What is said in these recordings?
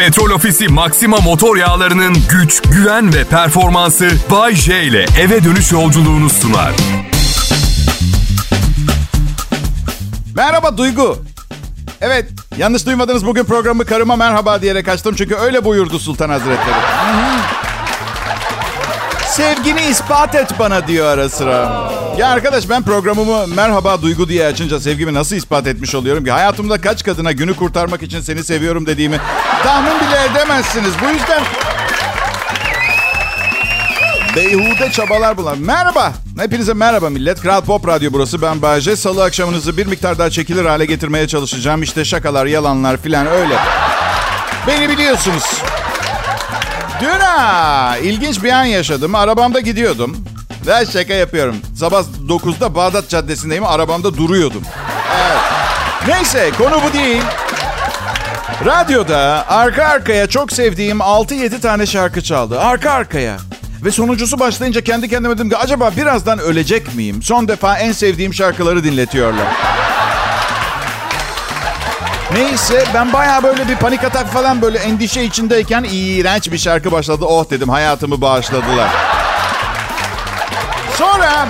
Petrol Ofisi Maxima motor yağlarının güç, güven ve performansı Bay J ile eve dönüş yolculuğunu sunar. Merhaba Duygu. Evet, yanlış duymadınız bugün programı karıma merhaba diyerek açtım çünkü öyle buyurdu Sultan Hazretleri. Sevgini ispat et bana diyor ara sıra. Ya arkadaş ben programımı merhaba Duygu diye açınca sevgimi nasıl ispat etmiş oluyorum ki? Hayatımda kaç kadına günü kurtarmak için seni seviyorum dediğimi tahmin bile edemezsiniz. Bu yüzden Beyhude çabalar bunlar. Merhaba. Hepinize merhaba millet. Kral Pop Radyo burası. Ben Bayece. Salı akşamınızı bir miktar daha çekilir hale getirmeye çalışacağım. İşte şakalar, yalanlar filan öyle. Beni biliyorsunuz. Dün ha, ilginç bir an yaşadım. Arabamda gidiyordum. Ve şaka yapıyorum. Sabah 9'da Bağdat Caddesi'ndeyim. Arabamda duruyordum. Evet. Neyse konu bu değil. Radyoda arka arkaya çok sevdiğim 6-7 tane şarkı çaldı. Arka arkaya. Ve sonuncusu başlayınca kendi kendime dedim ki acaba birazdan ölecek miyim? Son defa en sevdiğim şarkıları dinletiyorlar. Neyse ben baya böyle bir panik atak falan böyle endişe içindeyken iğrenç bir şarkı başladı. Oh dedim hayatımı bağışladılar. Sonra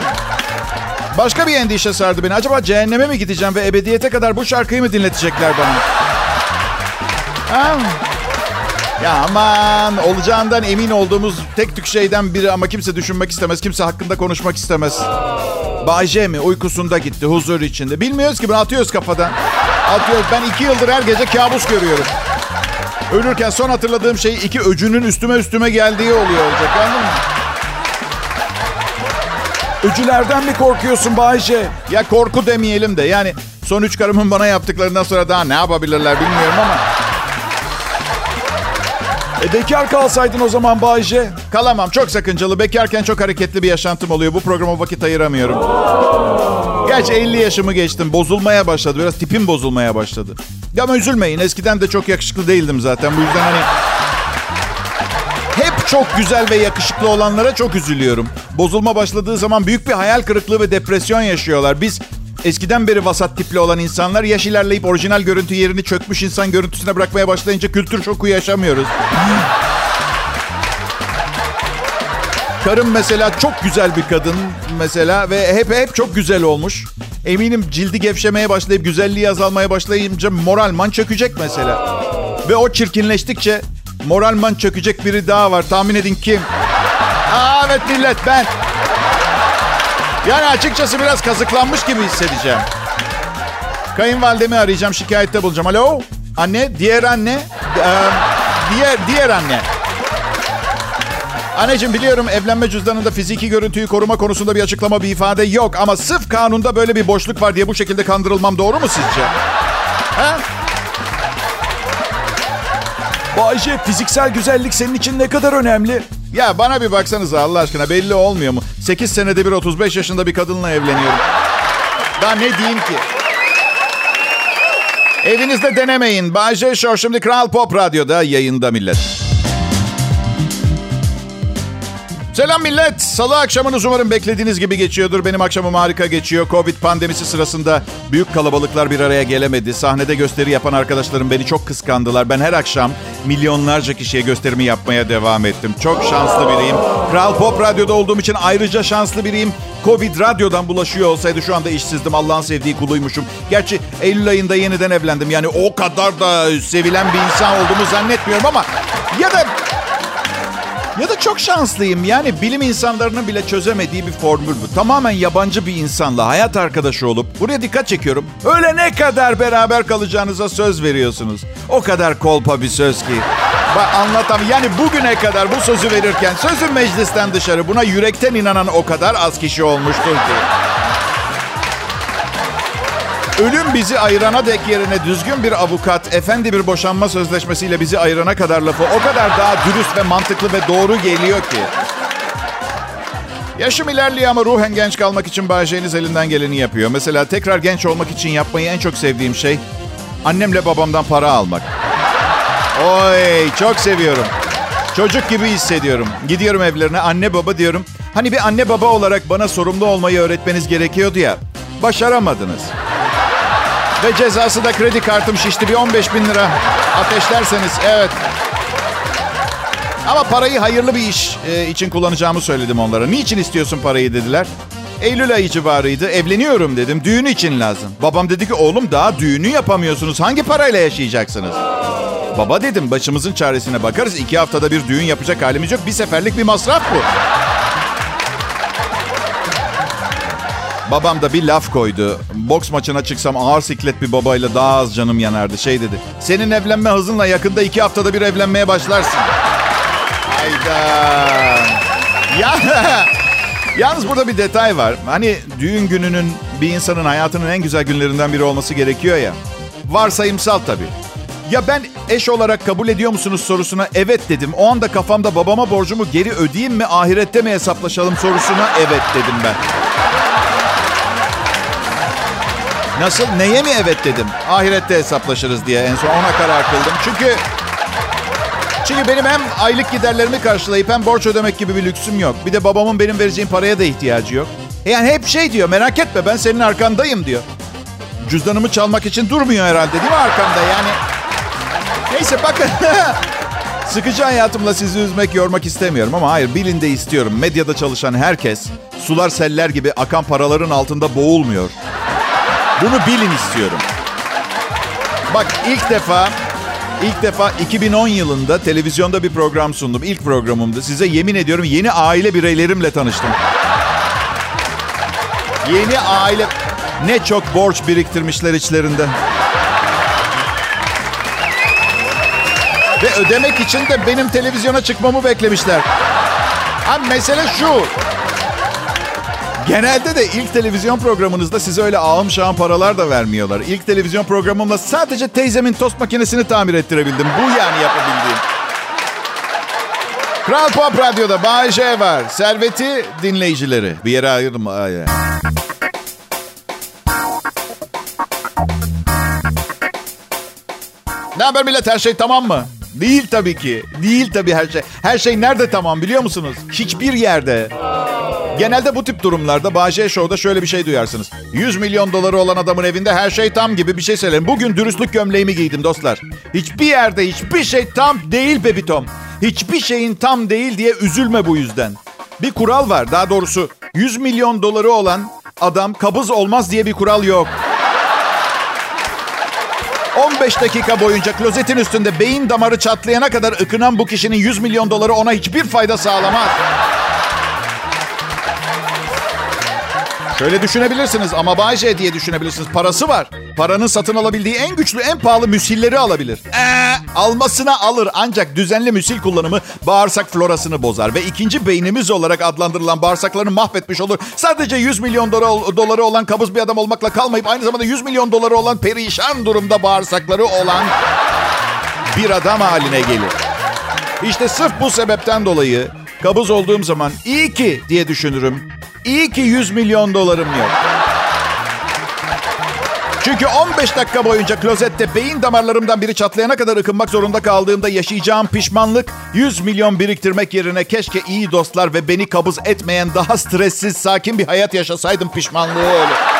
başka bir endişe sardı beni. Acaba cehenneme mi gideceğim ve ebediyete kadar bu şarkıyı mı dinletecekler bana? Ha? Ya aman olacağından emin olduğumuz tek tük şeyden biri ama kimse düşünmek istemez. Kimse hakkında konuşmak istemez. Bay mi? Uykusunda gitti huzur içinde. Bilmiyoruz ki bunu atıyoruz kafadan. Atıyoruz. Ben iki yıldır her gece kabus görüyorum. Ölürken son hatırladığım şey iki öcünün üstüme üstüme geldiği oluyor olacak anladın mı? Öcülerden mi korkuyorsun Bayce? Ya korku demeyelim de yani son üç karımın bana yaptıklarından sonra daha ne yapabilirler bilmiyorum ama. E bekar kalsaydın o zaman Bayce. Kalamam çok sakıncalı. Bekarken çok hareketli bir yaşantım oluyor. Bu programa vakit ayıramıyorum. Gerçi 50 yaşımı geçtim. Bozulmaya başladı. Biraz tipim bozulmaya başladı. Ya ama üzülmeyin. Eskiden de çok yakışıklı değildim zaten. Bu yüzden hani... Hep çok güzel ve yakışıklı olanlara çok üzülüyorum. Bozulma başladığı zaman büyük bir hayal kırıklığı ve depresyon yaşıyorlar. Biz eskiden beri vasat tipli olan insanlar yaş ilerleyip orijinal görüntü yerini çökmüş insan görüntüsüne bırakmaya başlayınca kültür şoku yaşamıyoruz. Karım mesela çok güzel bir kadın mesela ve hep hep çok güzel olmuş. Eminim cildi gevşemeye başlayıp güzelliği azalmaya başlayınca moralman çökecek mesela. Ve o çirkinleştikçe moralman çökecek biri daha var. Tahmin edin kim? Aa, evet millet ben. Yani açıkçası biraz kazıklanmış gibi hissedeceğim. Kayınvalidemi arayacağım, şikayette bulacağım. Alo? Anne, diğer anne. Ee, diğer, diğer anne. Anneciğim biliyorum evlenme cüzdanında fiziki görüntüyü koruma konusunda bir açıklama, bir ifade yok. Ama sırf kanunda böyle bir boşluk var diye bu şekilde kandırılmam doğru mu sizce? Ha? Bayce fiziksel güzellik senin için ne kadar önemli? Ya bana bir baksanıza Allah aşkına belli olmuyor mu? 8 senede bir 35 yaşında bir kadınla evleniyorum. Daha ne diyeyim ki? Evinizde denemeyin. Bayce Show şimdi Kral Pop Radyo'da yayında millet. Selam millet. Salı akşamınız umarım beklediğiniz gibi geçiyordur. Benim akşamım harika geçiyor. Covid pandemisi sırasında büyük kalabalıklar bir araya gelemedi. Sahnede gösteri yapan arkadaşlarım beni çok kıskandılar. Ben her akşam milyonlarca kişiye gösterimi yapmaya devam ettim. Çok şanslı biriyim. Kral Pop Radyo'da olduğum için ayrıca şanslı biriyim. Covid radyodan bulaşıyor olsaydı şu anda işsizdim. Allah'ın sevdiği kuluymuşum. Gerçi Eylül ayında yeniden evlendim. Yani o kadar da sevilen bir insan olduğumu zannetmiyorum ama ya da ya da çok şanslıyım. Yani bilim insanlarının bile çözemediği bir formül bu. Tamamen yabancı bir insanla hayat arkadaşı olup buraya dikkat çekiyorum. Öyle ne kadar beraber kalacağınıza söz veriyorsunuz. O kadar kolpa bir söz ki. Bak anlatam. Yani bugüne kadar bu sözü verirken sözün meclisten dışarı buna yürekten inanan o kadar az kişi olmuştur ki. Ölüm bizi ayırana dek yerine düzgün bir avukat, efendi bir boşanma sözleşmesiyle bizi ayırana kadar lafı o kadar daha dürüst ve mantıklı ve doğru geliyor ki. Yaşım ilerliyor ama ruhen genç kalmak için Bayce'niz elinden geleni yapıyor. Mesela tekrar genç olmak için yapmayı en çok sevdiğim şey annemle babamdan para almak. Oy çok seviyorum. Çocuk gibi hissediyorum. Gidiyorum evlerine anne baba diyorum. Hani bir anne baba olarak bana sorumlu olmayı öğretmeniz gerekiyordu ya. Başaramadınız. Ve cezası da kredi kartım şişti bir 15 bin lira. Ateşlerseniz evet. Ama parayı hayırlı bir iş e, için kullanacağımı söyledim onlara. Niçin istiyorsun parayı dediler. Eylül ayı civarıydı. Evleniyorum dedim. Düğün için lazım. Babam dedi ki oğlum daha düğünü yapamıyorsunuz. Hangi parayla yaşayacaksınız? Baba dedim başımızın çaresine bakarız. İki haftada bir düğün yapacak halimiz yok. Bir seferlik bir masraf bu. Babam da bir laf koydu. Boks maçına çıksam ağır siklet bir babayla daha az canım yanardı. Şey dedi. Senin evlenme hızınla yakında iki haftada bir evlenmeye başlarsın. Hayda. Ya, yalnız burada bir detay var. Hani düğün gününün bir insanın hayatının en güzel günlerinden biri olması gerekiyor ya. Varsayımsal tabii. Ya ben eş olarak kabul ediyor musunuz sorusuna evet dedim. O anda kafamda babama borcumu geri ödeyeyim mi ahirette mi hesaplaşalım sorusuna evet dedim ben. Nasıl? Neye mi evet dedim? Ahirette hesaplaşırız diye en son ona karar kıldım. Çünkü çünkü benim hem aylık giderlerimi karşılayıp hem borç ödemek gibi bir lüksüm yok. Bir de babamın benim vereceğim paraya da ihtiyacı yok. Yani hep şey diyor merak etme ben senin arkandayım diyor. Cüzdanımı çalmak için durmuyor herhalde değil mi arkamda yani? Neyse bakın. Sıkıcı hayatımla sizi üzmek, yormak istemiyorum ama hayır bilin de istiyorum. Medyada çalışan herkes sular seller gibi akan paraların altında boğulmuyor. Bunu bilin istiyorum. Bak ilk defa ilk defa 2010 yılında televizyonda bir program sundum. İlk programımdı. Size yemin ediyorum yeni aile bireylerimle tanıştım. Yeni aile ne çok borç biriktirmişler içlerinde. Ve ödemek için de benim televizyona çıkmamı beklemişler. Ha mesele şu. Genelde de ilk televizyon programınızda size öyle ağım şahım paralar da vermiyorlar. İlk televizyon programımla sadece teyzemin tost makinesini tamir ettirebildim. Bu yani yapabildiğim. Kral Pop Radyo'da Bay J var. Serveti dinleyicileri. Bir yere ayırma. Ay- Ne haber millet? Her şey tamam mı? Değil tabii ki. Değil tabii her şey. Her şey nerede tamam biliyor musunuz? Hiçbir yerde. Genelde bu tip durumlarda Bahçe Show'da şöyle bir şey duyarsınız. 100 milyon doları olan adamın evinde her şey tam gibi bir şey söylerim. Bugün dürüstlük gömleğimi giydim dostlar. Hiçbir yerde hiçbir şey tam değil bebitom. Hiçbir şeyin tam değil diye üzülme bu yüzden. Bir kural var daha doğrusu 100 milyon doları olan adam kabız olmaz diye bir kural yok. 15 dakika boyunca klozetin üstünde beyin damarı çatlayana kadar ıkınan bu kişinin 100 milyon doları ona hiçbir fayda sağlamaz. Şöyle düşünebilirsiniz ama Bayce diye düşünebilirsiniz. Parası var. Paranın satın alabildiği en güçlü, en pahalı müsilleri alabilir. Ee, almasına alır ancak düzenli müsil kullanımı bağırsak florasını bozar. Ve ikinci beynimiz olarak adlandırılan bağırsaklarını mahvetmiş olur. Sadece 100 milyon dolar, doları olan kabız bir adam olmakla kalmayıp aynı zamanda 100 milyon doları olan perişan durumda bağırsakları olan bir adam haline gelir. İşte sırf bu sebepten dolayı kabız olduğum zaman iyi ki diye düşünürüm. İyi ki 100 milyon dolarım yok. Çünkü 15 dakika boyunca klozette beyin damarlarımdan biri çatlayana kadar ıkınmak zorunda kaldığımda yaşayacağım pişmanlık 100 milyon biriktirmek yerine keşke iyi dostlar ve beni kabız etmeyen daha stressiz, sakin bir hayat yaşasaydım pişmanlığı olur.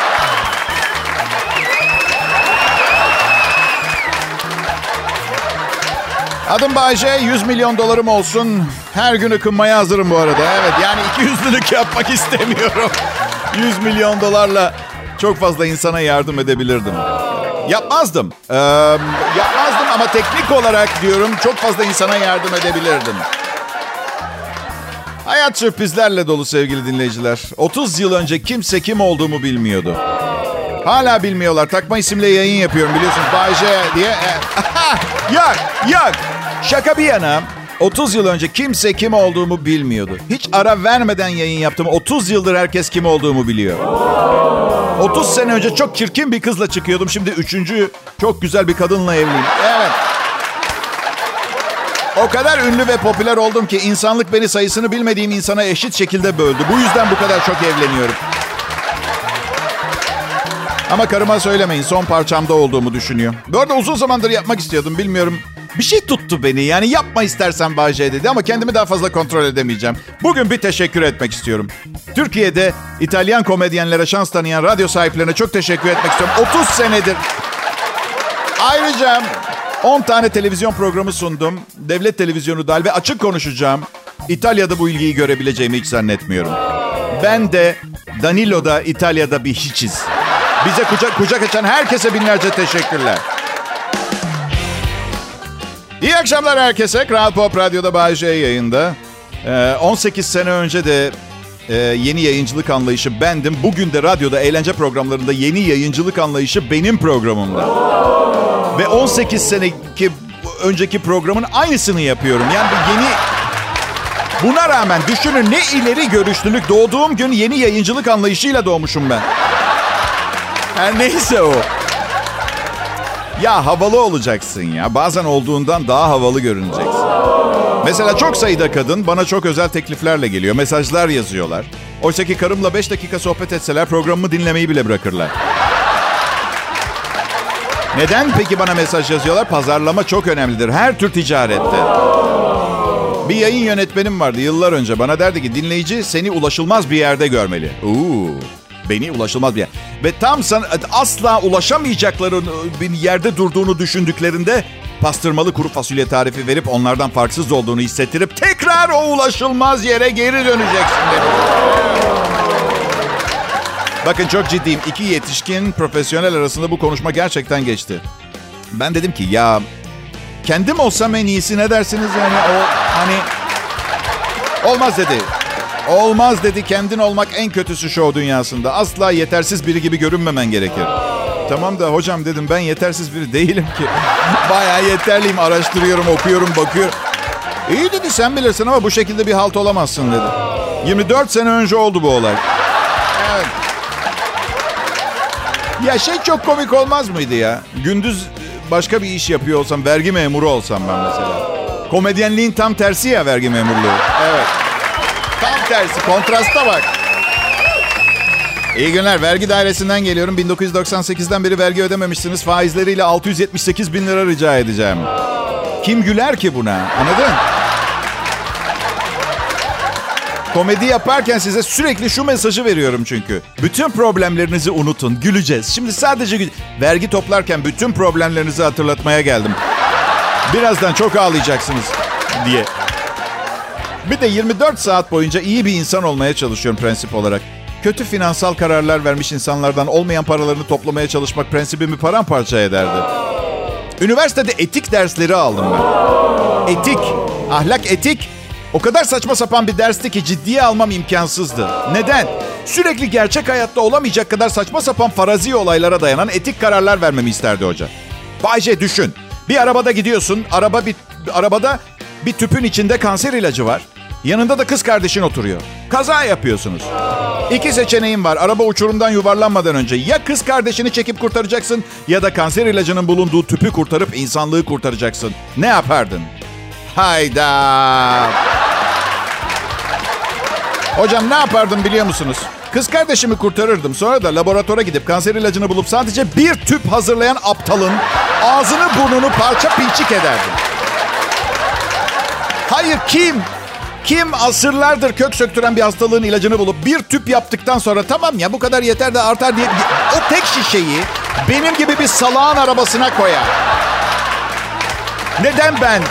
Adım Bayce, 100 milyon dolarım olsun. Her gün ıkınmaya hazırım bu arada. Evet yani iki yüzlülük yapmak istemiyorum. 100 milyon dolarla çok fazla insana yardım edebilirdim. Yapmazdım. Ee, yapmazdım ama teknik olarak diyorum çok fazla insana yardım edebilirdim. Hayat sürprizlerle dolu sevgili dinleyiciler. 30 yıl önce kimse kim olduğumu bilmiyordu. Hala bilmiyorlar. Takma isimle yayın yapıyorum biliyorsunuz. Bayce diye. yok yok. Şaka bir yana 30 yıl önce kimse kim olduğumu bilmiyordu. Hiç ara vermeden yayın yaptım. 30 yıldır herkes kim olduğumu biliyor. 30 sene önce çok çirkin bir kızla çıkıyordum. Şimdi üçüncü çok güzel bir kadınla evliyim. Evet. O kadar ünlü ve popüler oldum ki insanlık beni sayısını bilmediğim insana eşit şekilde böldü. Bu yüzden bu kadar çok evleniyorum. Ama karıma söylemeyin son parçamda olduğumu düşünüyor. Bu arada uzun zamandır yapmak istiyordum bilmiyorum. Bir şey tuttu beni yani yapma istersen Bahçe dedi ama kendimi daha fazla kontrol edemeyeceğim. Bugün bir teşekkür etmek istiyorum. Türkiye'de İtalyan komedyenlere şans tanıyan radyo sahiplerine çok teşekkür etmek istiyorum. 30 senedir. Ayrıca 10 tane televizyon programı sundum. Devlet televizyonu dahil ve açık konuşacağım. İtalya'da bu ilgiyi görebileceğimi hiç zannetmiyorum. Ben de Danilo'da İtalya'da bir hiçiz. Bize kucak kucak açan herkese binlerce teşekkürler. İyi akşamlar herkese. Kral Pop Radyo'da Bay J yayında. Ee, 18 sene önce de e, yeni yayıncılık anlayışı bendim. Bugün de radyoda eğlence programlarında yeni yayıncılık anlayışı benim programımda. Ve 18 seneki önceki programın aynısını yapıyorum. Yani yeni Buna rağmen düşünün ne ileri görüşlülük. Doğduğum gün yeni yayıncılık anlayışıyla doğmuşum ben. Her neyse o. Ya havalı olacaksın ya. Bazen olduğundan daha havalı görüneceksin. Mesela çok sayıda kadın bana çok özel tekliflerle geliyor. Mesajlar yazıyorlar. Oysa ki karımla 5 dakika sohbet etseler programımı dinlemeyi bile bırakırlar. Neden peki bana mesaj yazıyorlar? Pazarlama çok önemlidir. Her tür ticarette. Bir yayın yönetmenim vardı yıllar önce. Bana derdi ki dinleyici seni ulaşılmaz bir yerde görmeli. Uuu. Beni ulaşılmaz bir yer. Ve tam sen asla ulaşamayacakları bir yerde durduğunu düşündüklerinde pastırmalı kuru fasulye tarifi verip onlardan farksız olduğunu hissettirip tekrar o ulaşılmaz yere geri döneceksin. Bakın çok ciddiyim. İki yetişkin profesyonel arasında bu konuşma gerçekten geçti. Ben dedim ki ya kendim olsam en iyisi ne dersiniz yani o hani olmaz dedi. Olmaz dedi kendin olmak en kötüsü show dünyasında. Asla yetersiz biri gibi görünmemen gerekir. Tamam da hocam dedim ben yetersiz biri değilim ki. Bayağı yeterliyim araştırıyorum okuyorum bakıyorum. İyi dedi sen bilirsin ama bu şekilde bir halt olamazsın dedi. 24 sene önce oldu bu olay. Evet. Ya şey çok komik olmaz mıydı ya? Gündüz başka bir iş yapıyor olsam, vergi memuru olsam ben mesela. Komedyenliğin tam tersi ya vergi memurluğu. Evet. Tersi. Kontrasta bak. İyi günler. Vergi dairesinden geliyorum. 1998'den beri vergi ödememişsiniz. Faizleriyle 678 bin lira rica edeceğim. Kim güler ki buna? Anladın? Komedi yaparken size sürekli şu mesajı veriyorum çünkü. Bütün problemlerinizi unutun. Güleceğiz. Şimdi sadece gü- vergi toplarken bütün problemlerinizi hatırlatmaya geldim. Birazdan çok ağlayacaksınız diye. Bir de 24 saat boyunca iyi bir insan olmaya çalışıyorum prensip olarak. Kötü finansal kararlar vermiş insanlardan olmayan paralarını toplamaya çalışmak prensibimi paramparça ederdi. Üniversitede etik dersleri aldım ben. Etik, ahlak etik. O kadar saçma sapan bir dersti ki ciddiye almam imkansızdı. Neden? Sürekli gerçek hayatta olamayacak kadar saçma sapan farazi olaylara dayanan etik kararlar vermemi isterdi hoca. Bayce düşün. Bir arabada gidiyorsun. Araba bir arabada bir tüpün içinde kanser ilacı var. Yanında da kız kardeşin oturuyor. Kaza yapıyorsunuz. İki seçeneğin var. Araba uçurumdan yuvarlanmadan önce ya kız kardeşini çekip kurtaracaksın ya da kanser ilacının bulunduğu tüpü kurtarıp insanlığı kurtaracaksın. Ne yapardın? Hayda. Hocam ne yapardım biliyor musunuz? Kız kardeşimi kurtarırdım. Sonra da laboratuvara gidip kanser ilacını bulup sadece bir tüp hazırlayan aptalın ağzını burnunu parça pinçik ederdim. Hayır kim? Kim asırlardır kök söktüren bir hastalığın ilacını bulup bir tüp yaptıktan sonra tamam ya bu kadar yeter de artar diye o tek şişeyi benim gibi bir salağın arabasına koyar. Neden ben?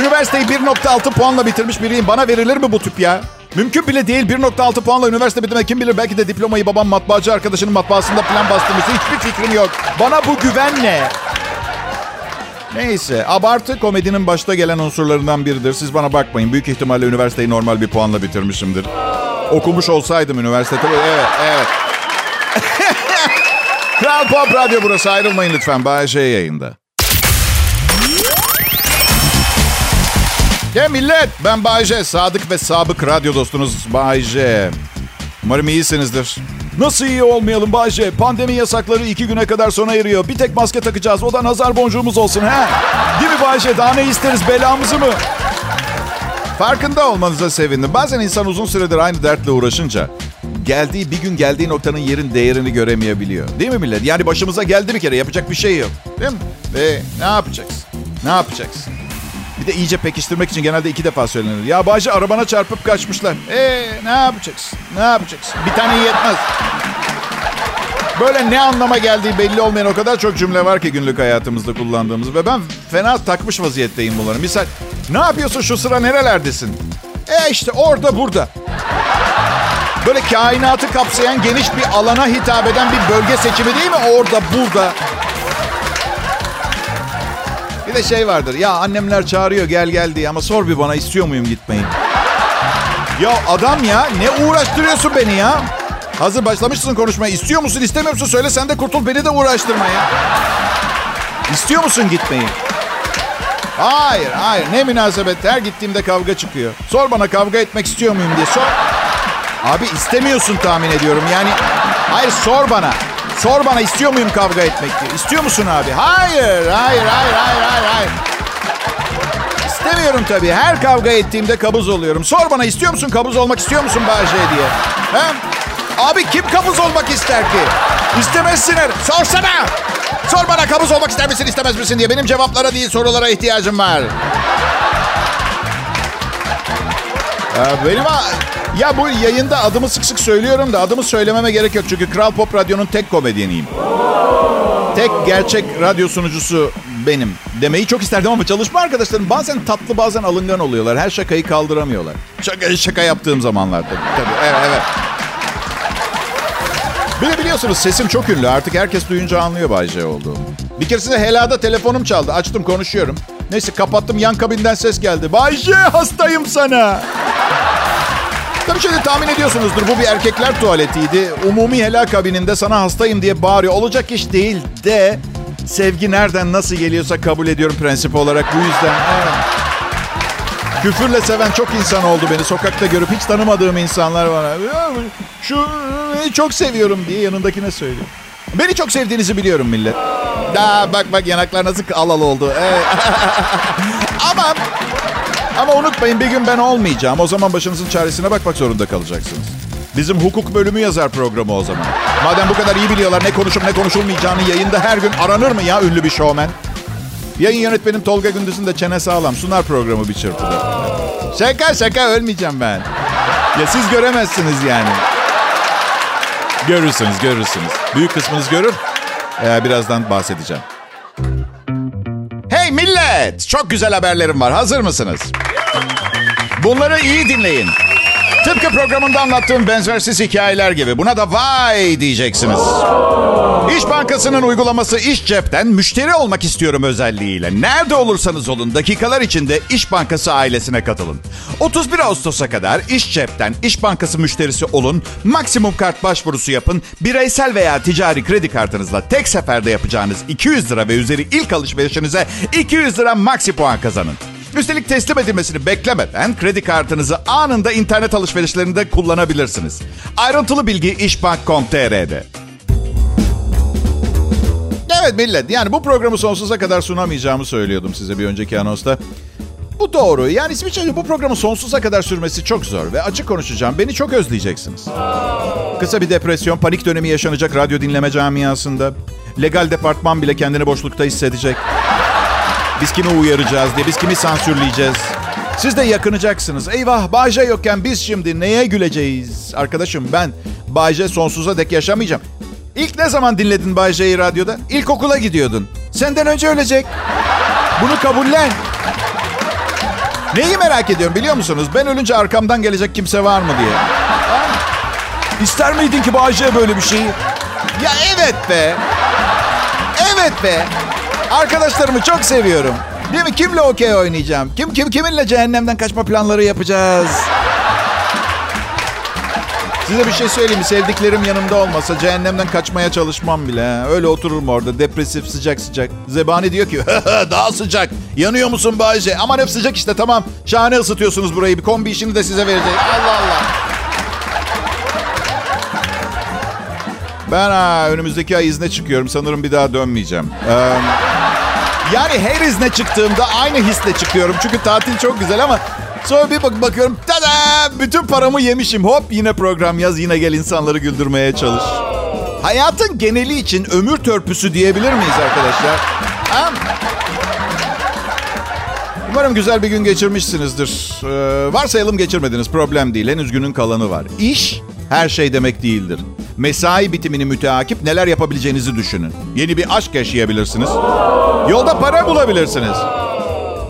Üniversiteyi 1.6 puanla bitirmiş biriyim. Bana verilir mi bu tüp ya? Mümkün bile değil. 1.6 puanla üniversite bitirmek kim bilir belki de diplomayı babam matbaacı arkadaşının matbaasında plan bastırmıştı. Hiçbir fikrim yok. Bana bu güven ne? Neyse. Abartı komedinin başta gelen unsurlarından biridir. Siz bana bakmayın. Büyük ihtimalle üniversiteyi normal bir puanla bitirmişimdir. Okumuş olsaydım üniversitede. Evet, evet. Kral Pop Radyo burası. Ayrılmayın lütfen. Bay J yayında. Ya millet ben Bay J. Sadık ve sabık radyo dostunuz Bay J. Umarım iyisinizdir. Nasıl iyi olmayalım Bay J? Pandemi yasakları iki güne kadar sona eriyor. Bir tek maske takacağız. O da nazar boncuğumuz olsun he. Değil mi Bay J? Daha ne isteriz? Belamızı mı? Farkında olmanıza sevindim. Bazen insan uzun süredir aynı dertle uğraşınca geldiği bir gün geldiği noktanın yerin değerini göremeyebiliyor. Değil mi millet? Yani başımıza geldi bir kere yapacak bir şey yok. Değil mi? Ve ne yapacaksın? Ne yapacaksın? De iyice pekiştirmek için genelde iki defa söylenir. Ya Bayce arabana çarpıp kaçmışlar. Ee ne yapacaksın? Ne yapacaksın? Bir tane yetmez. Böyle ne anlama geldiği belli olmayan o kadar çok cümle var ki günlük hayatımızda kullandığımız. Ve ben fena takmış vaziyetteyim bunları. Misal ne yapıyorsun şu sıra nerelerdesin? E işte orada burada. Böyle kainatı kapsayan geniş bir alana hitap eden bir bölge seçimi değil mi? Orada, burada. Bir de şey vardır. Ya annemler çağırıyor gel gel diye ama sor bir bana istiyor muyum gitmeyi? Ya adam ya ne uğraştırıyorsun beni ya? Hazır başlamışsın konuşmaya. İstiyor musun istemiyor musun? Söyle sen de kurtul beni de uğraştırma ya. İstiyor musun gitmeyi? Hayır hayır ne münasebet. Her gittiğimde kavga çıkıyor. Sor bana kavga etmek istiyor muyum diye sor. Abi istemiyorsun tahmin ediyorum. Yani hayır sor bana. Sor bana istiyor muyum kavga etmek diye. İstiyor musun abi? Hayır, hayır, hayır, hayır, hayır, hayır. İstemiyorum tabii. Her kavga ettiğimde kabuz oluyorum. Sor bana istiyor musun kabuz olmak istiyor musun Bahçe diye. He? Abi kim kabuz olmak ister ki? İstemezsin her. Sorsana. Sor bana kabuz olmak ister misin istemez misin diye. Benim cevaplara değil sorulara ihtiyacım var. Ee, benim ya bu yayında adımı sık sık söylüyorum da adımı söylememe gerek yok. Çünkü Kral Pop Radyo'nun tek komedyeniyim. Tek gerçek radyo sunucusu benim. Demeyi çok isterdim ama çalışma arkadaşlarım bazen tatlı bazen alıngan oluyorlar. Her şakayı kaldıramıyorlar. Şaka, şaka yaptığım zamanlarda. Tabii, evet, evet. Bir biliyorsunuz sesim çok ünlü. Artık herkes duyunca anlıyor Bay J olduğumu. Bir keresinde helada telefonum çaldı. Açtım konuşuyorum. Neyse kapattım yan kabinden ses geldi. Bay J hastayım sana. Tabii şimdi tahmin ediyorsunuzdur bu bir erkekler tuvaletiydi. Umumi helal kabininde sana hastayım diye bağırıyor. Olacak iş değil de sevgi nereden nasıl geliyorsa kabul ediyorum prensip olarak. Bu yüzden. Küfürle seven çok insan oldu beni. Sokakta görüp hiç tanımadığım insanlar var. Şu çok seviyorum diye yanındakine söylüyor. Beni çok sevdiğinizi biliyorum millet. Da bak bak yanaklar nasıl alal oldu. Evet. Ama ama unutmayın bir gün ben olmayacağım. O zaman başınızın çaresine bakmak zorunda kalacaksınız. Bizim hukuk bölümü yazar programı o zaman. Madem bu kadar iyi biliyorlar ne konuşup ne konuşulmayacağını yayında her gün aranır mı ya ünlü bir şovmen? Yayın yönetmenim Tolga Gündüz'ün de çene sağlam. Sunar programı bir çırpıda. Şaka şaka ölmeyeceğim ben. Ya siz göremezsiniz yani. Görürsünüz görürsünüz. Büyük kısmınız görür. Ee, birazdan bahsedeceğim. Hey millet! Çok güzel haberlerim var. Hazır mısınız? Bunları iyi dinleyin. Tıpkı programında anlattığım benzersiz hikayeler gibi. Buna da vay diyeceksiniz. İş Bankası'nın uygulaması İş Cep'ten müşteri olmak istiyorum özelliğiyle. Nerede olursanız olun dakikalar içinde İş Bankası ailesine katılın. 31 Ağustos'a kadar İş Cep'ten İş Bankası müşterisi olun. Maksimum kart başvurusu yapın. Bireysel veya ticari kredi kartınızla tek seferde yapacağınız 200 lira ve üzeri ilk alışverişinize 200 lira maksi puan kazanın. Üstelik teslim edilmesini beklemeden kredi kartınızı anında internet alışverişlerinde kullanabilirsiniz. Ayrıntılı bilgi işbank.com.tr'de. Evet millet yani bu programı sonsuza kadar sunamayacağımı söylüyordum size bir önceki anonsta. Bu doğru. Yani İsviçre'de bu programın sonsuza kadar sürmesi çok zor. Ve açık konuşacağım. Beni çok özleyeceksiniz. Kısa bir depresyon, panik dönemi yaşanacak radyo dinleme camiasında. Legal departman bile kendini boşlukta hissedecek. Biz kimi uyaracağız diye, biz kimi sansürleyeceğiz. Siz de yakınacaksınız. Eyvah Bayce yokken biz şimdi neye güleceğiz? Arkadaşım ben Bayce sonsuza dek yaşamayacağım. İlk ne zaman dinledin Bayce'yi radyoda? İlkokula gidiyordun. Senden önce ölecek. Bunu kabullen. Neyi merak ediyorum biliyor musunuz? Ben ölünce arkamdan gelecek kimse var mı diye. İster miydin ki Bayce böyle bir şeyi? Ya evet be. Evet be. Arkadaşlarımı çok seviyorum. Değil mi? Kimle okey oynayacağım? Kim kim kiminle cehennemden kaçma planları yapacağız? Size bir şey söyleyeyim mi? Sevdiklerim yanımda olmasa cehennemden kaçmaya çalışmam bile. Öyle otururum orada depresif sıcak sıcak. Zebani diyor ki daha sıcak. Yanıyor musun Bayce? Aman hep sıcak işte tamam. Şahane ısıtıyorsunuz burayı. Bir kombi işini de size vereceğiz. Allah Allah. Ben ha, önümüzdeki ay izne çıkıyorum. Sanırım bir daha dönmeyeceğim. Ee, yani her izne çıktığımda aynı hisle çıkıyorum. Çünkü tatil çok güzel ama sonra bir bak bakıyorum. Tada! Bütün paramı yemişim. Hop yine program yaz. Yine gel insanları güldürmeye çalış. Hayatın geneli için ömür törpüsü diyebilir miyiz arkadaşlar? Ha? Umarım güzel bir gün geçirmişsinizdir. Ee, varsayalım geçirmediniz. Problem değil. Henüz günün kalanı var. İş her şey demek değildir. Mesai bitimini müteakip neler yapabileceğinizi düşünün. Yeni bir aşk yaşayabilirsiniz. Yolda para bulabilirsiniz.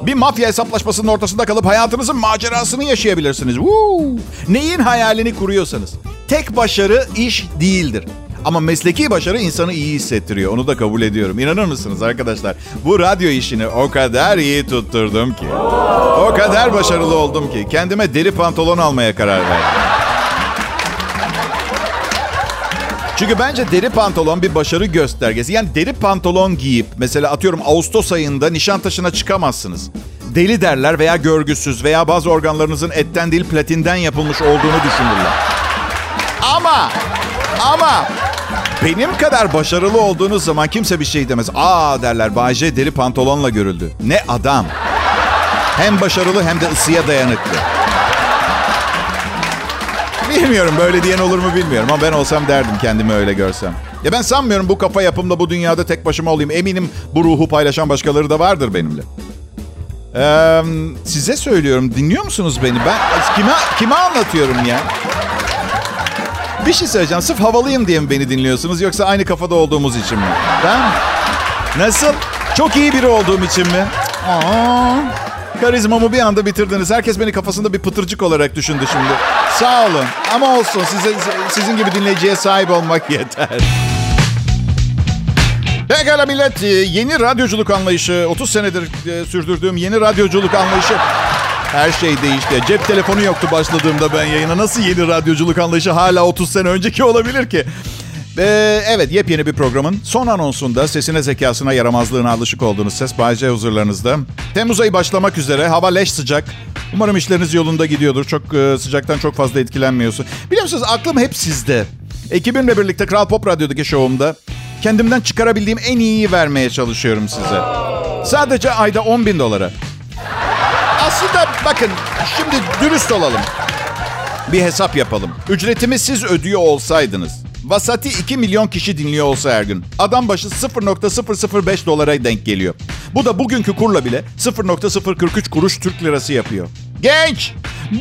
Bir mafya hesaplaşmasının ortasında kalıp hayatınızın macerasını yaşayabilirsiniz. Woo! Neyin hayalini kuruyorsanız. Tek başarı iş değildir. Ama mesleki başarı insanı iyi hissettiriyor. Onu da kabul ediyorum. İnanır mısınız arkadaşlar? Bu radyo işini o kadar iyi tutturdum ki. O kadar başarılı oldum ki. Kendime deri pantolon almaya karar verdim. Çünkü bence deri pantolon bir başarı göstergesi. Yani deri pantolon giyip mesela atıyorum Ağustos ayında Nişantaşı'na çıkamazsınız. Deli derler veya görgüsüz veya bazı organlarınızın etten değil platinden yapılmış olduğunu düşünürler. Ama ama benim kadar başarılı olduğunuz zaman kimse bir şey demez. Aa derler Bayce deri pantolonla görüldü. Ne adam. Hem başarılı hem de ısıya dayanıklı. Bilmiyorum böyle diyen olur mu bilmiyorum ama ben olsam derdim kendimi öyle görsem. Ya ben sanmıyorum bu kafa yapımda bu dünyada tek başıma olayım. Eminim bu ruhu paylaşan başkaları da vardır benimle. Ee, size söylüyorum dinliyor musunuz beni? Ben kime kime anlatıyorum ya? Bir şey söyleyeceğim. Sırf havalıyım diye mi beni dinliyorsunuz yoksa aynı kafada olduğumuz için mi? Ben Nasıl? Çok iyi biri olduğum için mi? Aa, karizmamı bir anda bitirdiniz. Herkes beni kafasında bir pıtırcık olarak düşündü şimdi. Sağ olun. Ama olsun. Size, sizin gibi dinleyiciye sahip olmak yeter. Pekala millet. Yeni radyoculuk anlayışı, 30 senedir e, sürdürdüğüm yeni radyoculuk anlayışı her şey değişti. Cep telefonu yoktu başladığımda ben yayına. Nasıl yeni radyoculuk anlayışı hala 30 sene önceki olabilir ki? Ee, evet yepyeni bir programın son anonsunda sesine zekasına yaramazlığına alışık olduğunuz ses Bayce huzurlarınızda. Temmuz ayı başlamak üzere. Hava leş sıcak. Umarım işleriniz yolunda gidiyordur. Çok e, sıcaktan çok fazla etkilenmiyorsun. Biliyor musunuz aklım hep sizde. Ekibimle birlikte Kral Pop Radyo'daki şovumda kendimden çıkarabildiğim en iyiyi vermeye çalışıyorum size. Sadece ayda 10 bin dolara. Aslında bakın şimdi dürüst olalım. Bir hesap yapalım. Ücretimi siz ödüyor olsaydınız. Vasati 2 milyon kişi dinliyor olsa her gün. Adam başı 0.005 dolara denk geliyor. Bu da bugünkü kurla bile 0.043 kuruş Türk lirası yapıyor. Genç!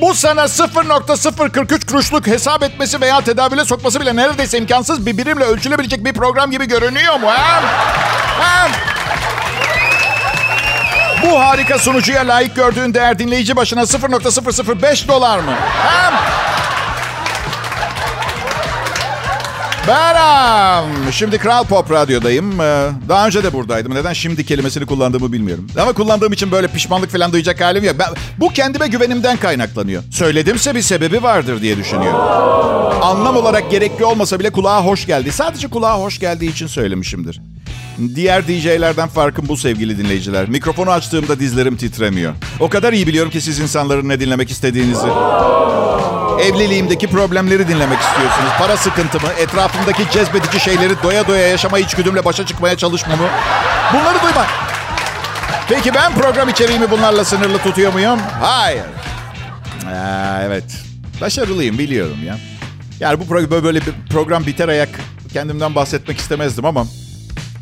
Bu sana 0.043 kuruşluk hesap etmesi veya tedavüle sokması bile neredeyse imkansız bir birimle ölçülebilecek bir program gibi görünüyor mu? Ha? Ha? Bu harika sunucuya layık gördüğün değer dinleyici başına 0.005 dolar mı? Ha? Benim. Şimdi Kral Pop Radyo'dayım. Ee, Daha önce de buradaydım. Neden şimdi kelimesini kullandığımı bilmiyorum. Ama kullandığım için böyle pişmanlık falan duyacak halim yok. Ben, bu kendime güvenimden kaynaklanıyor. Söyledimse bir sebebi vardır diye düşünüyorum. Anlam olarak gerekli olmasa bile kulağa hoş geldi. Sadece kulağa hoş geldiği için söylemişimdir. Diğer DJ'lerden farkım bu sevgili dinleyiciler. Mikrofonu açtığımda dizlerim titremiyor. O kadar iyi biliyorum ki siz insanların ne dinlemek istediğinizi. Evliliğimdeki problemleri dinlemek istiyorsunuz. Para sıkıntımı, etrafımdaki cezbedici şeyleri doya doya yaşama içgüdümle başa çıkmaya çalışmamı. Bunları duymak. Peki ben program içeriğimi bunlarla sınırlı tutuyor muyum? Hayır. Aa, evet. Başarılıyım biliyorum ya. Yani bu program böyle bir program biter ayak kendimden bahsetmek istemezdim ama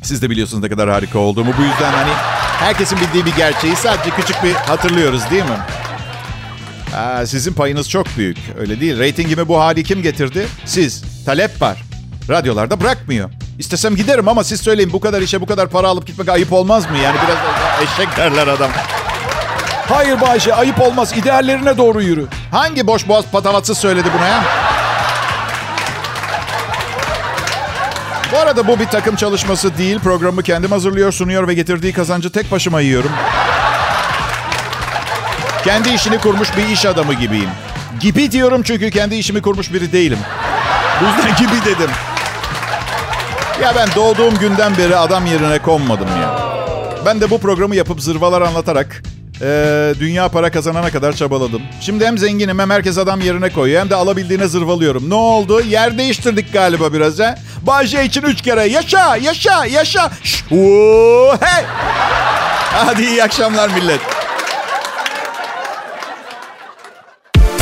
siz de biliyorsunuz ne kadar harika olduğumu. Bu yüzden hani herkesin bildiği bir gerçeği sadece küçük bir hatırlıyoruz değil mi? Aa, sizin payınız çok büyük. Öyle değil. Ratingimi bu hali kim getirdi? Siz. Talep var. Radyolarda bırakmıyor. İstesem giderim ama siz söyleyin bu kadar işe bu kadar para alıp gitmek ayıp olmaz mı? Yani biraz eşek derler adam. Hayır Bayşe ayıp olmaz. İdeallerine doğru yürü. Hangi boş boğaz patavatsız söyledi buna ya? Bu arada bu bir takım çalışması değil. Programı kendim hazırlıyor, sunuyor ve getirdiği kazancı tek başıma yiyorum. Kendi işini kurmuş bir iş adamı gibiyim. Gibi diyorum çünkü kendi işimi kurmuş biri değilim. Bu yüzden gibi dedim. Ya ben doğduğum günden beri adam yerine konmadım ya. Ben de bu programı yapıp zırvalar anlatarak e, dünya para kazanana kadar çabaladım. Şimdi hem zenginim hem herkes adam yerine koyuyor hem de alabildiğine zırvalıyorum. Ne oldu? Yer değiştirdik galiba biraz ha. Bahçe için üç kere yaşa, yaşa, yaşa. Şş, hey. Hadi iyi akşamlar millet.